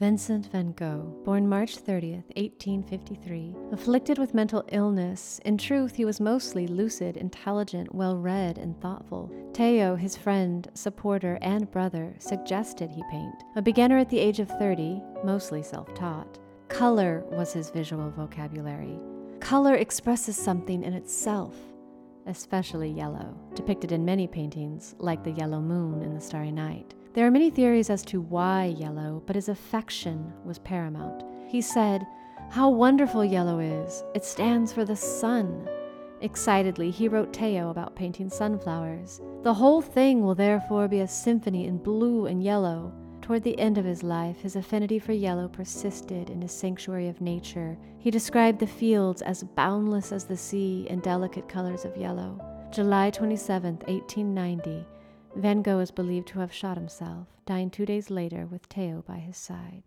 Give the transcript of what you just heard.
Vincent van Gogh, born March 30th, 1853, afflicted with mental illness, in truth, he was mostly lucid, intelligent, well read, and thoughtful. Theo, his friend, supporter, and brother, suggested he paint. A beginner at the age of 30, mostly self taught. Color was his visual vocabulary. Color expresses something in itself, especially yellow, depicted in many paintings, like the yellow moon in the starry night. There are many theories as to why yellow, but his affection was paramount. He said, How wonderful yellow is! It stands for the sun. Excitedly, he wrote Theo about painting sunflowers. The whole thing will therefore be a symphony in blue and yellow. Toward the end of his life, his affinity for yellow persisted in his sanctuary of nature. He described the fields as boundless as the sea in delicate colors of yellow. July 27, 1890. Van Gogh is believed to have shot himself, dying two days later with Theo by his side.